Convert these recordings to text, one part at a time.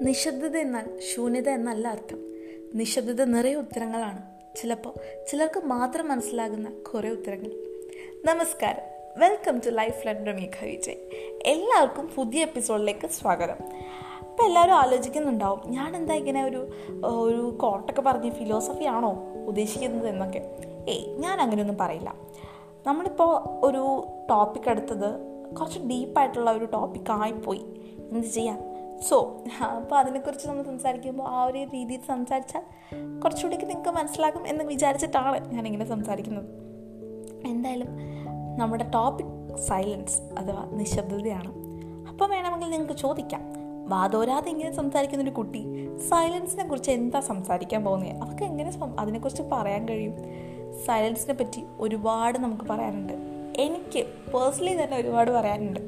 നിശബ്ദത എന്നാൽ ശൂന്യത എന്നല്ല അർത്ഥം. നിശബ്ദത നിറയെ ഉത്തരങ്ങളാണ്. ചിലപ്പോൾ ചിലർക്ക് മാത്രം മനസ്സിലാകുന്ന കുറേ ഉത്തരങ്ങൾ. നമസ്കാരം. Welcome to Lifeline Rameekha Vijay. എല്ലാവർക്കും പുതിയ എപ്പിസോഡിലേക്ക് സ്വാഗതം. അപ്പോൾ എല്ലാവരും ആലോചിക്കുന്നുണ്ടാവും ഞാൻ എന്താ ഇങ്ങനെ ഒരു ഒരു കോട്ടൊക്കെ പറഞ്ഞ് ഫിലോസഫി ആണോ ഉദ്ദേശിക്കുന്നത് എന്നൊക്കെ. ഏയ് ഞാൻ അങ്ങനെയൊന്നും പറയില്ല. നമ്മളിപ്പോൾ ഒരു ടോപ്പിക് എടുത്തത് കുറച്ച് ഡീപ്പായിട്ടുള്ള ഒരു ടോപ്പിക്കായിപ്പോയി എന്ത് ചെയ്യാൻ? സോ അപ്പോൾ അതിനെക്കുറിച്ച് നമ്മൾ സംസാരിക്കുമ്പോൾ ആ ഒരു രീതിയിൽ സംസാരിച്ചാൽ കുറച്ചുകൂടി നിങ്ങൾക്ക് മനസ്സിലാകും എന്ന് വിചാരിച്ചിട്ടാണ് ഞാനിങ്ങനെ സംസാരിക്കുന്നത്. എന്തായാലും നമ്മുടെ ടോപ്പിക് സൈലൻസ് അഥവാ നിശബ്ദതയാണ്. അപ്പോൾ വേണമെങ്കിൽ നിങ്ങൾക്ക് ചോദിക്കാം വാതോരാതെ ഇങ്ങനെ സംസാരിക്കുന്ന ഒരു കുട്ടി സൈലൻസിനെ കുറിച്ച് എന്താ സംസാരിക്കാൻ പോകുന്നത് അവർക്ക് എങ്ങനെ അതിനെക്കുറിച്ച് പറയാൻ കഴിയും? സൈലൻസിനെ പറ്റി ഒരുപാട് നമുക്ക് പറയാനുണ്ട്. എനിക്ക് പേഴ്സണലി തന്നെ ഒരുപാട് പറയാനുണ്ട്.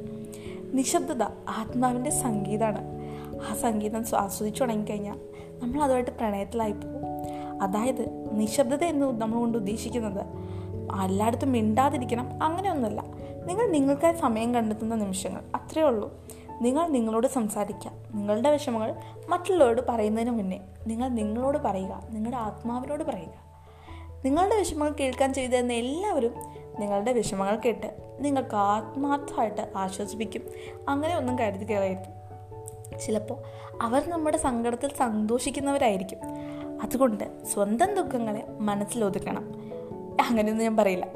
നിശബ്ദത ആത്മാവിന്റെ സംഗീതമാണ് ആ സംഗീതം ആസ്വദിച്ചു തുടങ്ങിക്കഴിഞ്ഞാൽ നമ്മൾ അതുമായിട്ട് പ്രണയത്തിലായി പോകും അതായത് നിശബ്ദത എന്ന് നമ്മൾ കൊണ്ട് ഉദ്ദേശിക്കുന്നത് എല്ലായിടത്തും മിണ്ടാതിരിക്കണം അങ്ങനെയൊന്നുമല്ല. നിങ്ങൾ നിങ്ങൾക്കായി സമയം കണ്ടെത്തുന്ന നിമിഷങ്ങൾ അത്രയേ ഉള്ളൂ. നിങ്ങൾ നിങ്ങളോട് സംസാരിക്കുക നിങ്ങളുടെ വിഷമങ്ങൾ മറ്റുള്ളവരോട് പറയുന്നതിന് മുന്നേ നിങ്ങൾ നിങ്ങളോട് പറയുക നിങ്ങളുടെ ആത്മാവിനോട് പറയുക. നിങ്ങളുടെ വിഷമങ്ങൾ കേൾക്കാൻ ചെയ്തിരുന്ന എല്ലാവരും നിങ്ങളുടെ വിഷമങ്ങൾ കേട്ട് നിങ്ങൾക്ക് ആത്മാർത്ഥമായിട്ട് ആശ്വസിപ്പിക്കും. അങ്ങനെ ഒന്നും കരുതി കയറരുത് ചിലപ്പോൾ അവർ നമ്മുടെ സങ്കടത്തിൽ സന്തോഷിക്കുന്നവരായിരിക്കും. അതുകൊണ്ട് സ്വന്തം ദുഃഖങ്ങളെ മനസ്സിലൊതുക്കണം. അങ്ങനെയൊന്നും ഞാൻ പറയില്ല.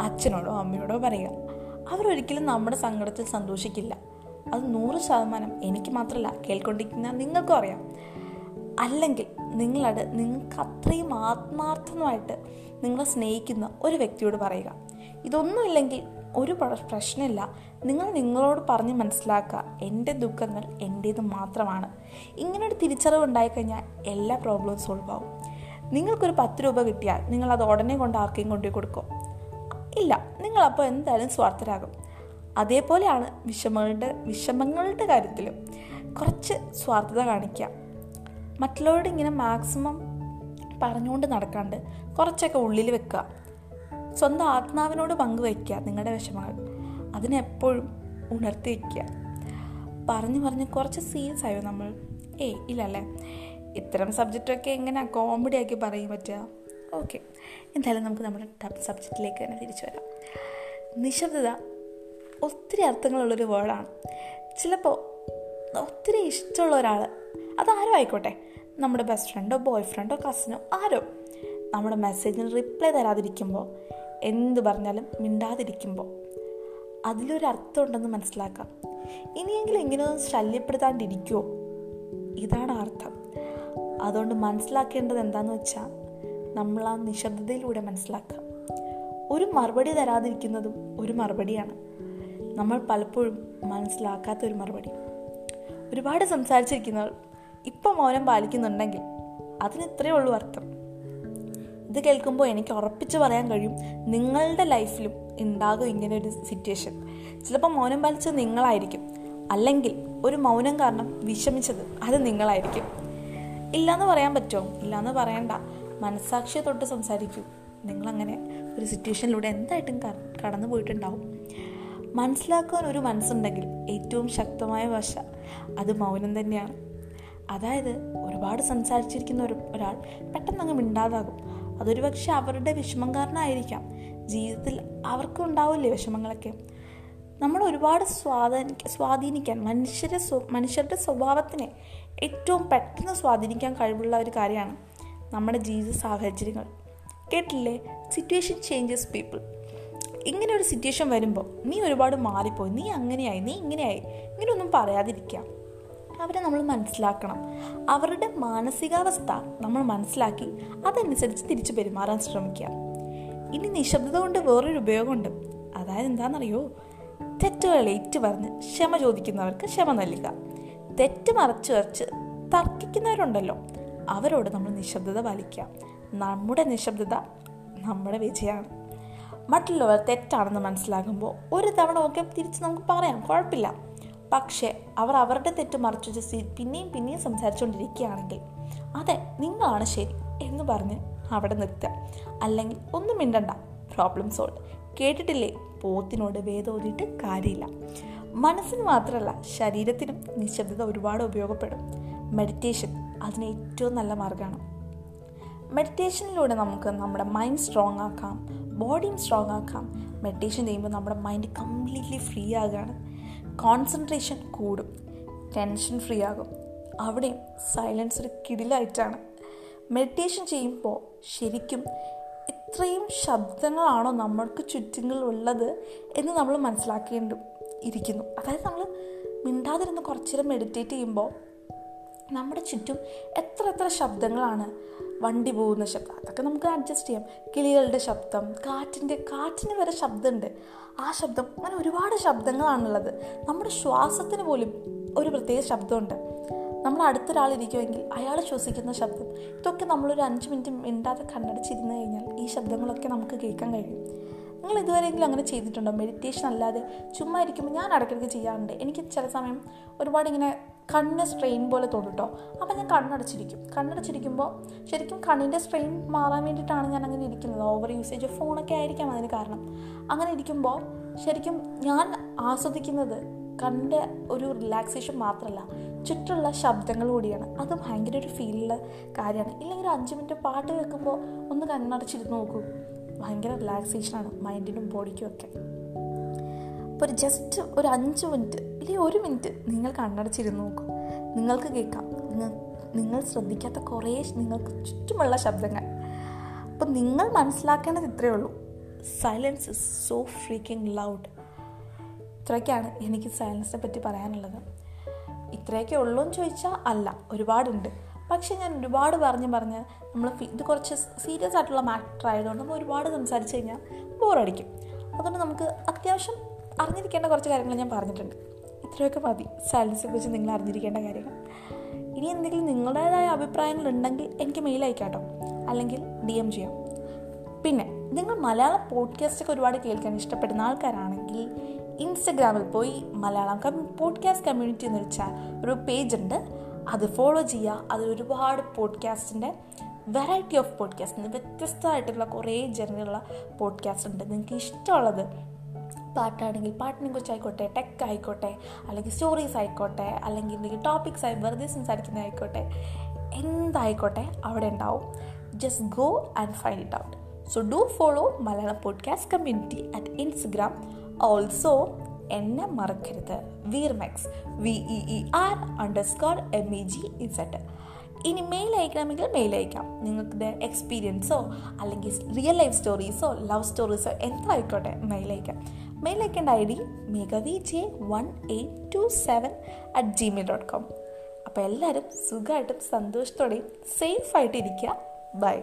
അച്ഛനോടോ അമ്മയോടോ പറയുക അവരൊരിക്കലും നമ്മുടെ സങ്കടത്തിൽ സന്തോഷിക്കില്ല. അത് നൂറ് ശതമാനം എനിക്ക് മാത്രമല്ല കേൾക്കൊണ്ടിരിക്കുന്ന നിങ്ങൾക്കും അറിയാം. അല്ലെങ്കിൽ നിങ്ങളത് നിങ്ങൾക്ക് അത്രയും ആത്മാർത്ഥമായിട്ട് നിങ്ങളെ സ്നേഹിക്കുന്ന ഒരു വ്യക്തിയോട് പറയുക. ഇതൊന്നുമില്ലെങ്കിൽ ഒരു പ്രശ്നമില്ല. നിങ്ങൾ നിങ്ങളോട് പറഞ്ഞ് മനസ്സിലാക്കുക. എന്റെ ദുഃഖങ്ങൾ എന്റേത് മാത്രമാണ്. ഇങ്ങനെ ഒരു തിരിച്ചറിവ് ഉണ്ടായിക്കഴിഞ്ഞാൽ എല്ലാ പ്രോബ്ലവും സോൾവ് ആവും. നിങ്ങൾക്കൊരു പത്ത് രൂപ കിട്ടിയാൽ നിങ്ങൾ അത് ഉടനെ കൊണ്ട് ആർക്കെയും കൊണ്ടു കൊടുക്കും? ഇല്ല. നിങ്ങളപ്പോൾ എന്തായാലും സ്വാർത്ഥരാകും. അതേപോലെയാണ് വിഷമങ്ങളുടെ വിഷമങ്ങളുടെ കാര്യത്തിലും കുറച്ച് സ്വാർത്ഥത കാണിക്കുക. മറ്റുള്ളവരോട് ഇങ്ങനെ മാക്സിമം പറഞ്ഞുകൊണ്ട് നടക്കാണ്ട് കുറച്ചൊക്കെ ഉള്ളിൽ വെക്കുക. സ്വന്തം ആത്മാവിനോട് പങ്കുവയ്ക്കുക നിങ്ങളുടെ വിഷമങ്ങൾ. അതിനെപ്പോഴും ഉണർത്തി വയ്ക്കുക. പറഞ്ഞു പറഞ്ഞ് കുറച്ച് സീരിയസ് ആയോ നമ്മൾ? ഏയ് ഇല്ലല്ലേ? ഇത്തരം സബ്ജക്റ്റൊക്കെ എങ്ങനെ കോമഡി ആക്കി പറയാൻ പറ്റുക? ഓക്കെ എന്തായാലും നമുക്ക് നമ്മുടെ സബ്ജക്റ്റിലേക്ക് തന്നെ തിരിച്ചു വരാം. നിശബ്ദത ഒത്തിരി അർത്ഥങ്ങളുള്ളൊരു വേർഡാണ് ചിലപ്പോൾ ഒത്തിരി ഇഷ്ടമുള്ള ഒരാൾ അതാരോ ആയിക്കോട്ടെ? നമ്മുടെ ബെസ്റ്റ് ഫ്രണ്ടോ ബോയ് ഫ്രണ്ടോ കസിനോ ആരോ? നമ്മുടെ മെസ്സേജിന് റിപ്ലൈ തരാതിരിക്കുമ്പോൾ എന്ത് പറഞ്ഞാലും മിണ്ടാതിരിക്കുമ്പോൾ അതിലൊരു അർത്ഥമുണ്ടെന്ന് മനസ്സിലാക്കാം. ഇനിയെങ്കിലും ഇങ്ങനെയൊന്നും ശല്യപ്പെടുത്താണ്ടിരിക്കുമോ ഇതാണ് അർത്ഥം. അതുകൊണ്ട് മനസ്സിലാക്കേണ്ടത് എന്താണെന്ന് വെച്ചാൽ നമ്മൾ ആ നിശബ്ദതയിലൂടെ മനസ്സിലാക്കാം. ഒരു മറുപടി തരാതിരിക്കുന്നതും ഒരു മറുപടിയാണ്. നമ്മൾ പലപ്പോഴും മനസ്സിലാക്കാത്ത ഒരു മറുപടി. ഒരുപാട് സംസാരിച്ചിരിക്കുന്നവർ ഇപ്പം മൗനം പാലിക്കുന്നുണ്ടെങ്കിൽ അതിന് ഇത്രയേ ഉള്ളൂ അർത്ഥം. ഇത് കേൾക്കുമ്പോൾ എനിക്ക് ഉറപ്പിച്ച് പറയാൻ കഴിയും നിങ്ങളുടെ ലൈഫിലും ഉണ്ടാകും ഇങ്ങനെ ഒരു സിറ്റുവേഷൻ ചിലപ്പോൾ മൗനം പാലിച്ചത് നിങ്ങളായിരിക്കും. അല്ലെങ്കിൽ ഒരു മൗനം കാരണം വിഷമിച്ചത് അത് നിങ്ങളായിരിക്കും. ഇല്ലയെന്ന് പറയാൻ പറ്റുമോ? ഇല്ലയെന്ന് പറയണ്ട. മനസ്സാക്ഷിയെ തൊട്ട് സംസാരിക്കൂ. നിങ്ങളങ്ങനെ ഒരു സിറ്റുവേഷനിലൂടെ എന്തായിട്ടും കടന്നു പോയിട്ടുണ്ടാവും. മനസ്സിലാക്കാൻ ഒരു മനസ്സുണ്ടെങ്കിൽ ഏറ്റവും ശക്തമായ ഭാഷ അത് മൗനം തന്നെയാണ്. അതായത് ഒരുപാട് സംസാരിച്ചിരിക്കുന്ന ഒരു ഒരാൾ പെട്ടെന്ന് അങ്ങ് മിണ്ടാതാകും. അതൊരു പക്ഷെ അവരുടെ വിഷമം കാരണമായിരിക്കാം. ജീവിതത്തിൽ അവർക്കും ഉണ്ടാവില്ലേ വിഷമങ്ങളൊക്കെ? നമ്മൾ ഒരുപാട് സ്വാധീനി സ്വാധീനിക്കാൻ മനുഷ്യരെ മനുഷ്യരുടെ സ്വഭാവത്തിനെ ഏറ്റവും പെട്ടെന്ന് സ്വാധീനിക്കാൻ കഴിവുള്ള ഒരു കാര്യമാണ് നമ്മുടെ ജീവിത സാഹചര്യങ്ങൾ. കേട്ടില്ലേ? സിറ്റുവേഷൻ ചേഞ്ചസ് പീപ്പിൾ ഇങ്ങനെ ഒരു സിറ്റുവേഷൻ വരുമ്പോൾ നീ ഒരുപാട് മാറിപ്പോയി. നീ അങ്ങനെയായി നീ ഇങ്ങനെയായി. ഇങ്ങനെയൊന്നും പറയാതിരിക്കുക. അവരെ നമ്മൾ മനസ്സിലാക്കണം. അവരുടെ മാനസികാവസ്ഥ നമ്മൾ മനസ്സിലാക്കി അതനുസരിച്ച് തിരിച്ചു പെരുമാറാൻ ശ്രമിക്കുക. ഇനി നിശബ്ദത കൊണ്ട് വേറൊരു ഉപയോഗമുണ്ട്. അതായത് എന്താണെന്നറിയോ? തെറ്റുകൾ ഏറ്റു പറഞ്ഞ് ക്ഷമ ചോദിക്കുന്നവർക്ക് ക്ഷമ നൽകുക. തെറ്റ് മറച്ചു വരച്ച് തർക്കിക്കുന്നവരുണ്ടല്ലോ അവരോട് നമ്മൾ നിശബ്ദത പാലിക്കുക. നമ്മുടെ നിശബ്ദത നമ്മുടെ വിജയമാണ്. മറ്റുള്ളവർ തെറ്റാണെന്ന് മനസ്സിലാകുമ്പോൾ ഒരു തവണ ഒക്കെ തിരിച്ച് നമുക്ക് പറയാം കുഴപ്പമില്ല. പക്ഷേ അവർ അവരുടെ തെറ്റ് മറച്ചു വെച്ച് പിന്നെയും പിന്നെയും സംസാരിച്ചുകൊണ്ടിരിക്കുകയാണെങ്കിൽ അതെ നിങ്ങളാണ് ശരി എന്ന് പറഞ്ഞ് അവിടെ നിർത്തുക. അല്ലെങ്കിൽ ഒന്നും മിണ്ടണ്ട പ്രോബ്ലം സോൾവ് കേട്ടിട്ടില്ലേ? പോത്തിനോട് വേദോതിയിട്ട് കാര്യമില്ല. മനസ്സിന് മാത്രമല്ല ശരീരത്തിനും നിശബ്ദത ഒരുപാട് ഉപയോഗപ്പെടും. മെഡിറ്റേഷൻ അതിന് ഏറ്റവും നല്ല മാർഗമാണ്. മെഡിറ്റേഷനിലൂടെ നമുക്ക് നമ്മുടെ മൈൻഡ് സ്ട്രോങ് ആക്കാം ബോഡിയും സ്ട്രോങ് ആക്കാം. മെഡിറ്റേഷൻ ചെയ്യുമ്പോൾ നമ്മുടെ മൈൻഡ് കംപ്ലീറ്റ്ലി ഫ്രീ ആകുകയാണ് കോൺസെൻട്രേഷൻ കൂടും. ടെൻഷൻ ഫ്രീ ആകും. അവിടെയും സൈലൻസ് ഒരു കിടിലായിട്ടാണ്. മെഡിറ്റേഷൻ ചെയ്യുമ്പോൾ ശരിക്കും ഇത്രയും ശബ്ദങ്ങളാണോ നമ്മൾക്ക് ചുറ്റുങ്ങളുള്ളത് എന്ന് നമ്മൾ മനസ്സിലാക്കേണ്ടി ഇരിക്കുന്നു. അതായത് നമ്മൾ മിണ്ടാതിരുന്ന് കുറച്ചേരം മെഡിറ്റേറ്റ് ചെയ്യുമ്പോൾ നമ്മുടെ ചുറ്റും എത്ര എത്ര ശബ്ദങ്ങളാണ് വണ്ടി പോകുന്ന ശബ്ദം. അതൊക്കെ നമുക്ക് അഡ്ജസ്റ്റ് ചെയ്യാം. കിളികളുടെ ശബ്ദം കാറ്റിന്റെ കാറ്റിന് വരെ ശബ്ദമുണ്ട്. ആ ശബ്ദം അങ്ങനെ ഒരുപാട് ശബ്ദങ്ങളാണുള്ളത്. നമ്മുടെ ശ്വാസത്തിന് പോലും ഒരു പ്രത്യേക ശബ്ദമുണ്ട്. നമ്മൾ അടുത്തൊരാളിരിക്കുമെങ്കിൽ അയാൾ ശ്വസിക്കുന്ന ശബ്ദം. ഇതൊക്കെ നമ്മളൊരു അഞ്ച് മിനിറ്റ് മിണ്ടാതെ കണ്ണടച്ചിരുന്ന് കഴിഞ്ഞാൽ ഈ ശബ്ദങ്ങളൊക്കെ നമുക്ക് കേൾക്കാൻ കഴിയും. നിങ്ങൾ ഇതുവരെയെങ്കിലും അങ്ങനെ ചെയ്തിട്ടുണ്ടോ? മെഡിറ്റേഷൻ അല്ലാതെ ചുമ്മാ ഇരിക്കുമ്പോൾ ഞാൻ ഇടയ്ക്കിടയ്ക്ക് ചെയ്യാറുണ്ട്. എനിക്ക് ചില സമയം ഒരുപാട് ഇങ്ങനെ കണ്ണ് സ്ട്രെയിൻ പോലെ തോന്നും അപ്പം ഞാൻ കണ്ണടച്ചിരിക്കും. കണ്ണടച്ചിരിക്കുമ്പോൾ ശരിക്കും കണ്ണിന്റെ സ്ട്രെയിൻ മാറാൻ വേണ്ടിയിട്ടാണ് ഞാൻ അങ്ങനെ ഇരിക്കുന്നത് ഓവർ യൂസേജ് ഫോണൊക്കെ ആയിരിക്കാം അതിന് കാരണം. അങ്ങനെ ഇരിക്കുമ്പോൾ ശരിക്കും ഞാൻ ആസ്വദിക്കുന്നത് കണ്ണിന്റെ ഒരു റിലാക്സേഷൻ മാത്രമല്ല ചുറ്റുള്ള ശബ്ദങ്ങൾ കൂടിയാണ്. അത് ഭയങ്കര ഒരു ഫീലുള്ള കാര്യമാണ്. ഇല്ലെങ്കിൽ ഒരു അഞ്ച് മിനിറ്റ് പാട്ട് കേൾക്കുമ്പോൾ ഒന്ന് കണ്ണടച്ചിരുന്ന് നോക്കൂ. ഭയങ്കര റിലാക്സേഷനാണ് മൈൻഡിനും ബോഡിക്കും ഒക്കെ. അപ്പോൾ ഒരു ജസ്റ്റ് ഒരു അഞ്ച് മിനിറ്റ് ഇല്ലെങ്കിൽ ഒരു മിനിറ്റ് നിങ്ങൾ കണ്ണടച്ചിരുന്ന് നോക്കൂ. നിങ്ങൾക്ക് കേൾക്കാം. നിങ്ങൾ നിങ്ങൾ ശ്രദ്ധിക്കാത്ത കുറേ നിങ്ങൾക്ക് ചുറ്റുമുള്ള ശബ്ദങ്ങൾ. അപ്പം നിങ്ങൾ മനസ്സിലാക്കേണ്ടത് ഇത്രയേ ഉള്ളൂ. Silence is so freaking loud ഇത്രയൊക്കെയാണ് എനിക്ക് സൈലൻസിനെ പറ്റി പറയാനുള്ളത്. ഇത്രയൊക്കെ ഉള്ളൂ എന്ന് ചോദിച്ചാൽ അല്ല ഒരുപാടുണ്ട്. പക്ഷേ ഞാൻ ഒരുപാട് പറഞ്ഞ് പറഞ്ഞ് നമ്മൾ ഇത് കുറച്ച് സീരിയസ് ആയിട്ടുള്ള മാറ്റർ ആയതുകൊണ്ട് നമ്മൾ ഒരുപാട് സംസാരിച്ച് കഴിഞ്ഞാൽ ബോറടിക്കും അതുകൊണ്ട് നമുക്ക് അത്യാവശ്യം അറിഞ്ഞിരിക്കേണ്ട കുറച്ച് കാര്യങ്ങൾ ഞാൻ പറഞ്ഞിട്ടുണ്ട്. ഇത്രയൊക്കെ മതി. സൈലൻസിനെ കുറിച്ച് നിങ്ങൾ അറിഞ്ഞിരിക്കേണ്ട കാര്യങ്ങൾ. ഇനി എന്തെങ്കിലും നിങ്ങളുടേതായ അഭിപ്രായങ്ങൾ ഉണ്ടെങ്കിൽ എനിക്ക് മെയിൽ അയക്കാട്ടോ. അല്ലെങ്കിൽ ഡി എം ചെയ്യാം. പിന്നെ നിങ്ങൾ മലയാളം പോഡ്കാസ്റ്റൊക്കെ ഒരുപാട് കേൾക്കാൻ ഇഷ്ടപ്പെടുന്ന ആൾക്കാരാണെങ്കിൽ ഇൻസ്റ്റഗ്രാമിൽ പോയി മലയാളം പോഡ്കാസ്റ്റ് കമ്മ്യൂണിറ്റി എന്ന് വെച്ചാൽ ഒരു പേജ് ഉണ്ട്. അത് ഫോളോ ചെയ്യുക. അതിൽ ഒരുപാട് പോഡ്കാസ്റ്റിന്റെ വെറൈറ്റി ഓഫ് പോഡ്കാസ്റ്റ് വ്യത്യസ്തമായിട്ടുള്ള കുറേ ജനറുള്ള പോഡ്കാസ്റ്റ് ഉണ്ട്. നിങ്ങൾക്ക് ഇഷ്ടമുള്ളത് പാട്ടാണെങ്കിൽ പാട്ടിനെ കുറിച്ച് ആയിക്കോട്ടെ ടെക് ആയിക്കോട്ടെ അല്ലെങ്കിൽ സ്റ്റോറീസ് ആയിക്കോട്ടെ അല്ലെങ്കിൽ എന്തെങ്കിലും ടോപ്പിക്സ് ആയി വെറുതെ സംസാരിക്കുന്ന ആയിക്കോട്ടെ എന്തായിക്കോട്ടെ അവിടെ ഉണ്ടാവും. Just go and find it out so do follow Malayalam podcast community at Instagram also എന്നെ മറക്കരുത്. വീർമെക്സ് V E R underscore M E G Z ഇനി മെയിൽ അയക്കണമെങ്കിൽ മെയിൽ അയക്കാം. നിങ്ങൾക്ക് എക്സ്പീരിയൻസോ അല്ലെങ്കിൽ റിയൽ ലൈഫ് സ്റ്റോറീസോ ലവ് സ്റ്റോറീസോ എന്തോ ആയിക്കോട്ടെ മെയിൽ അയക്കാം. മെയിൽ അയക്കേണ്ട I D മികവി J one eight two seven at Gmail dot com അപ്പോൾ എല്ലാവരും സുഖമായിട്ടും സന്തോഷത്തോടെയും സേഫായിട്ട് ഇരിക്കുക ബൈ